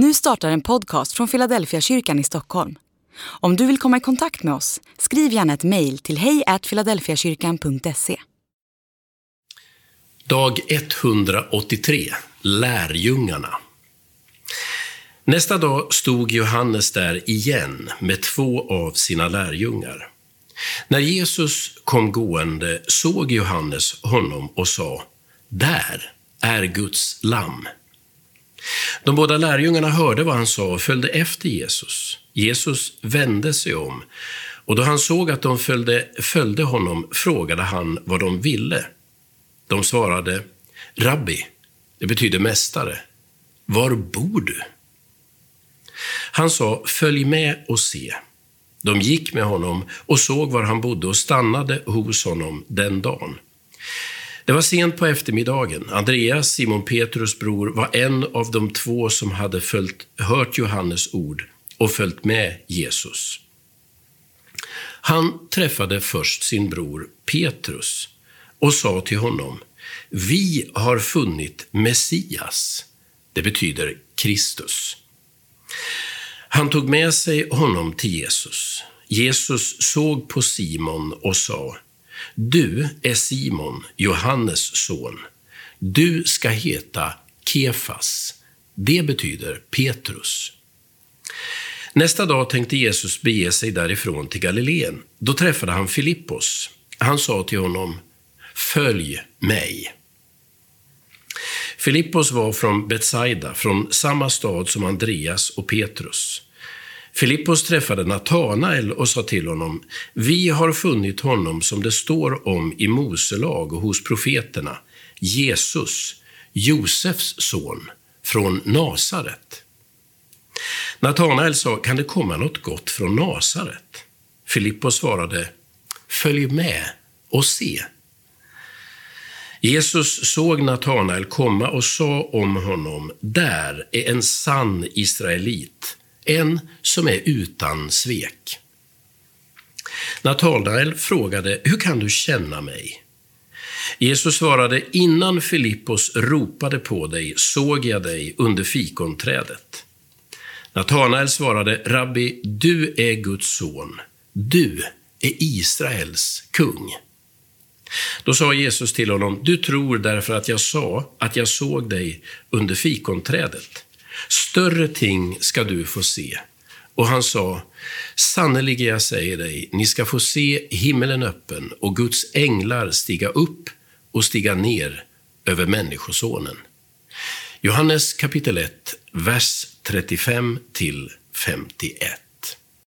Nu startar en podcast från Philadelphia kyrkan i Stockholm. Om du vill komma i kontakt med oss, skriv gärna ett mejl till hejfiladelfiakyrkan.se. Dag 183, Lärjungarna. Nästa dag stod Johannes där igen med två av sina lärjungar. När Jesus kom gående såg Johannes honom och sa, där är Guds lamm. De båda lärjungarna hörde vad han sa och följde efter Jesus. Jesus vände sig om och då han såg att de följde, följde honom frågade han vad de ville. De svarade, Rabbi, det betyder mästare, var bor du? Han sa, följ med och se. De gick med honom och såg var han bodde och stannade hos honom den dagen. Det var sent på eftermiddagen. Andreas, Simon Petrus bror, var en av de två som hade följt, hört Johannes ord och följt med Jesus. Han träffade först sin bror Petrus och sa till honom, vi har funnit Messias. Det betyder Kristus. Han tog med sig honom till Jesus. Jesus såg på Simon och sa, du är Simon, Johannes son. Du ska heta Kefas. Det betyder Petrus. Nästa dag tänkte Jesus bege sig därifrån till Galileen. Då träffade han Filippos. Han sa till honom, Följ mig. Filippos var från Betsaida, från samma stad som Andreas och Petrus. Filippos träffade Natanael och sa till honom, vi har funnit honom som det står om i Moselag och hos profeterna, Jesus, Josefs son, från Nasaret. Natanael sa, kan det komma något gott från Nasaret? Filippos svarade, följ med och se. Jesus såg Natanael komma och sa om honom, där är en sann israelit, en som är utan svek. Natanael frågade, hur kan du känna mig? Jesus svarade, innan Filippos ropade på dig såg jag dig under fikonträdet. Natanael svarade, Rabbi, du är Guds son. Du är Israels kung. Då sa Jesus till honom, du tror därför att jag sa att jag såg dig under fikonträdet. Större ting ska du få se. Och han sa, sannerligen jag säger dig, ni ska få se himmelen öppen och Guds änglar stiga upp och stiga ner över Människosonen. Johannes kapitel 1, vers 35 till 51.